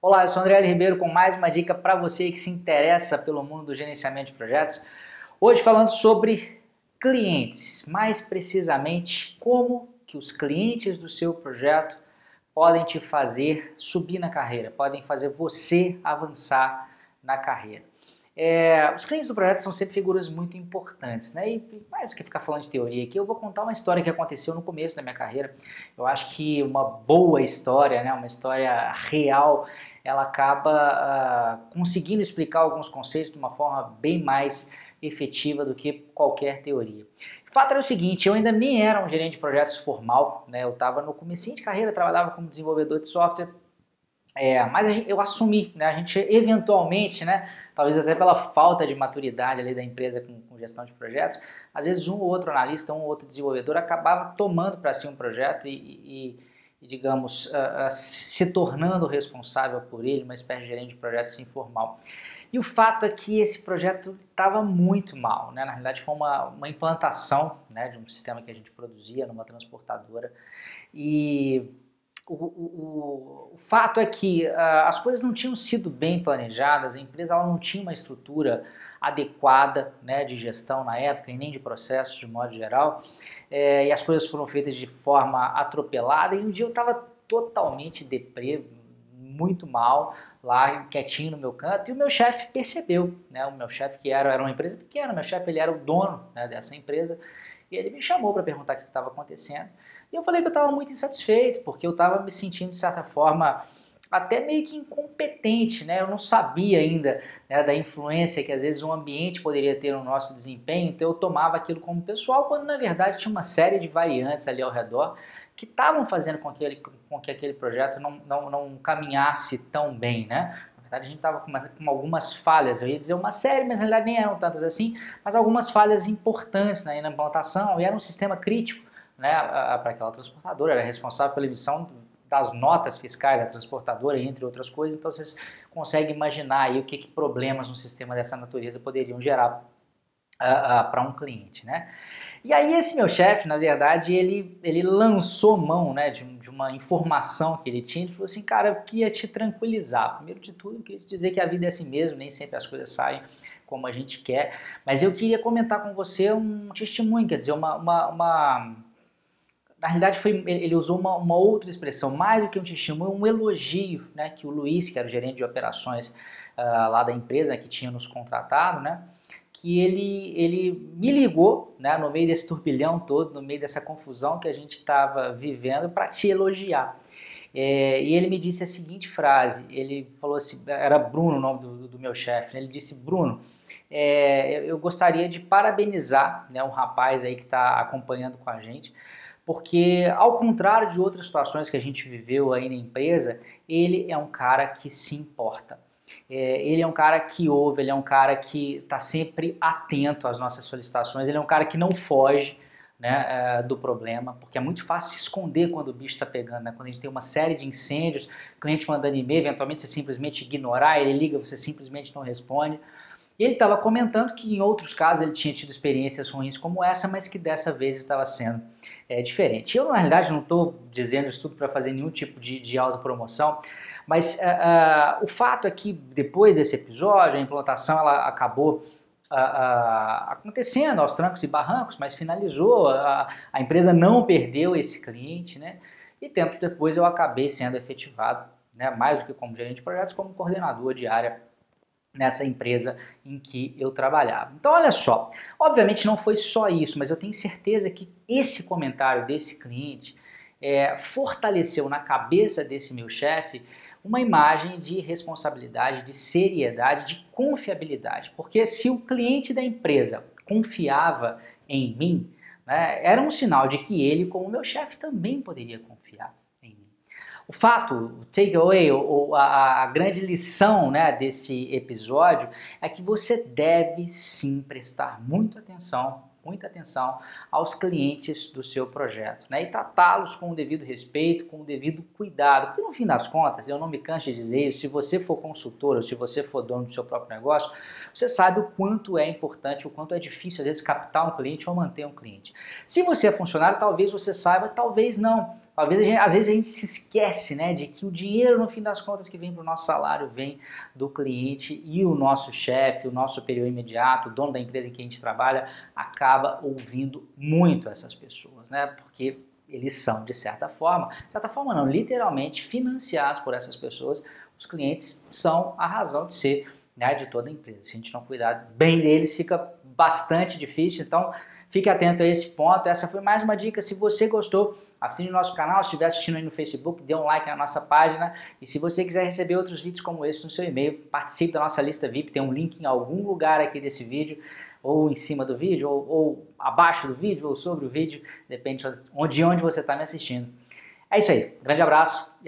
Olá, eu sou André. Ribeiro com mais uma dica para você que se interessa pelo mundo do gerenciamento de projetos. Hoje falando sobre clientes, mais precisamente como que os clientes do seu projeto podem te fazer subir na carreira, podem fazer você avançar na carreira. É, os clientes do projeto são sempre figuras muito importantes, né? E mais do que ficar falando de teoria aqui, eu vou contar uma história que aconteceu no começo da minha carreira. Eu acho que uma boa história, né? Uma história real, ela acaba uh, conseguindo explicar alguns conceitos de uma forma bem mais efetiva do que qualquer teoria. O fato era o seguinte, eu ainda nem era um gerente de projetos formal, né? Eu estava no começo de carreira, trabalhava como desenvolvedor de software é, mas eu assumi, né? A gente eventualmente, né? Talvez até pela falta de maturidade ali da empresa com, com, gestão de projetos, às vezes um ou outro analista, um ou outro desenvolvedor acabava tomando para si um projeto e, e, e digamos, uh, uh, se tornando responsável por ele, uma espécie de gerente de projetos informal. E o fato é que esse projeto estava muito mal, né? Na realidade foi uma, uma implantação né, de um sistema que a gente produzia numa transportadora e o, o, o, fato é que uh, as coisas não tinham sido bem planejadas, a empresa ela não tinha uma estrutura adequada né, de gestão na época e nem de processos de modo geral, é, e as coisas foram feitas de forma atropelada. E um dia eu estava totalmente deprê, muito mal, lá quietinho no meu canto, e o meu chefe percebeu, né, o meu chefe que era, era uma empresa pequena, meu chefe ele era o dono né, dessa empresa, e ele me chamou para perguntar o que estava acontecendo. E eu falei que eu estava muito insatisfeito, porque eu estava me sentindo, de certa forma, até meio que incompetente, né? Eu não sabia ainda né, da influência que às vezes um ambiente poderia ter no nosso desempenho, então eu tomava aquilo como pessoal, quando na verdade tinha uma série de variantes ali ao redor que estavam fazendo com que, com que aquele projeto não, não, não caminhasse tão bem, né? Verdade, a gente estava com, com, algumas falhas, eu ia dizer uma série, mas na realidade nem eram tantas assim, mas algumas falhas importantes né, na implantação, e era um sistema crítico né, para aquela transportadora, era responsável pela emissão das notas fiscais da transportadora, entre outras coisas, então vocês conseguem imaginar aí o que, que problemas um sistema dessa natureza poderiam gerar uh, uh, para um cliente, né? E aí esse meu chefe, na verdade, ele, ele lançou mão né, de, de, uma informação que ele tinha, ele falou assim, cara, eu queria te tranquilizar, primeiro de tudo, eu queria te dizer que a vida é assim mesmo, nem sempre as coisas saem como a gente quer, mas eu queria comentar com você um testemunho, quer dizer, uma, uma, uma na realidade foi, ele usou uma, uma, outra expressão, mais do que um testemunho, um elogio, né, que o Luiz, que era o gerente de operações uh, lá da empresa, que tinha nos contratado, né, que ele, ele me ligou, né, no meio desse turbilhão todo, no meio dessa confusão que a gente estava vivendo, para te elogiar. É, e ele me disse a seguinte frase, ele falou assim, era Bruno o nome do, do meu chefe, né, ele disse, Bruno, é, eu gostaria de parabenizar né, um rapaz aí que está acompanhando com a gente, porque ao contrário de outras situações que a gente viveu aí na empresa, ele é um cara que se importa. É, ele é um cara que ouve, ele é um cara que está sempre atento às nossas solicitações, ele é um cara que não foge né, é, do problema, porque é muito fácil se esconder quando o bicho está pegando, né? quando a gente tem uma série de incêndios, cliente mandando e-mail, eventualmente você simplesmente ignorar, ele liga, você simplesmente não responde. E ele estava comentando que em outros casos ele tinha tido experiências ruins como essa, mas que dessa vez estava sendo é, diferente. Eu, na realidade, não estou dizendo isso tudo para fazer nenhum tipo de, de autopromoção, mas uh, uh, o fato é que depois desse episódio, a implantação ela acabou uh, acontecendo aos trancos e barrancos, mas finalizou, a, a empresa não perdeu esse cliente, né? E tempos depois eu acabei sendo efetivado, né, mais do que como gerente de projetos, como coordenador de área nessa empresa em que eu trabalhava. Então, olha só, obviamente não foi só isso, mas eu tenho certeza que esse comentário desse cliente é, fortaleceu na cabeça desse meu chefe uma imagem de responsabilidade, de seriedade, de confiabilidade. Porque se o cliente da empresa confiava em mim, né, era um sinal de que ele, como meu chefe, também poderia confiar. O fato, o takeaway, ou a, a grande lição né, desse episódio é que você deve sim prestar muita atenção, muita atenção aos clientes do seu projeto né, e tratá-los com o devido respeito, com o devido cuidado. Porque no fim das contas, eu não me canso de dizer isso, se você for consultor ou se você for dono do seu próprio negócio, você sabe o quanto é importante, o quanto é difícil às vezes captar um cliente ou manter um cliente. Se você é funcionário, talvez você saiba, talvez não Talvez a gente, às vezes a gente se esquece né, de que o dinheiro, no fim das contas, que vem para o nosso salário, vem do cliente e o nosso chefe, o nosso superior imediato, o dono da empresa em que a gente trabalha, acaba ouvindo muito essas pessoas, né? Porque eles são, de certa forma, de certa forma não, literalmente financiados por essas pessoas. Os clientes são a razão de ser né, de toda a empresa. Se a gente não cuidar bem deles, fica bastante difícil. Então, fique atento a esse ponto. Essa foi mais uma dica. Se você gostou, assine o nosso canal. Se estiver assistindo aí no Facebook, dê um like na nossa página. E se você quiser receber outros vídeos como esse no seu e-mail, participe da nossa lista VIP. Tem um link em algum lugar aqui desse vídeo, ou em cima do vídeo, ou, ou abaixo do vídeo, ou sobre o vídeo, depende de onde, onde você está me assistindo. É isso aí. Grande abraço